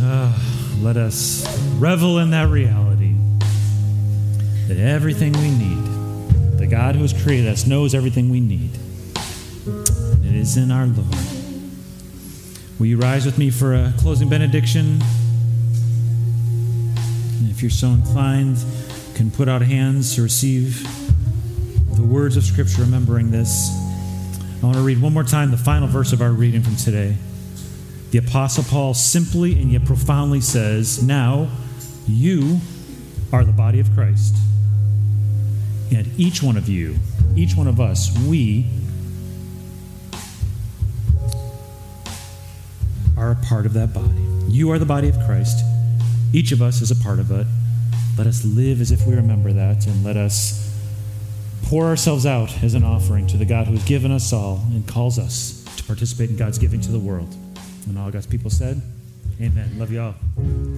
Ah, let us revel in that reality that everything we need, the God who has created us, knows everything we need. It is in our Lord. Will you rise with me for a closing benediction? And if you're so inclined, you can put out hands to receive the words of Scripture, remembering this. I want to read one more time the final verse of our reading from today. The Apostle Paul simply and yet profoundly says, Now you are the body of Christ. And each one of you, each one of us, we are a part of that body. You are the body of Christ. Each of us is a part of it. Let us live as if we remember that, and let us pour ourselves out as an offering to the God who has given us all and calls us to participate in God's giving to the world. And all God's people said, Amen. Love you all.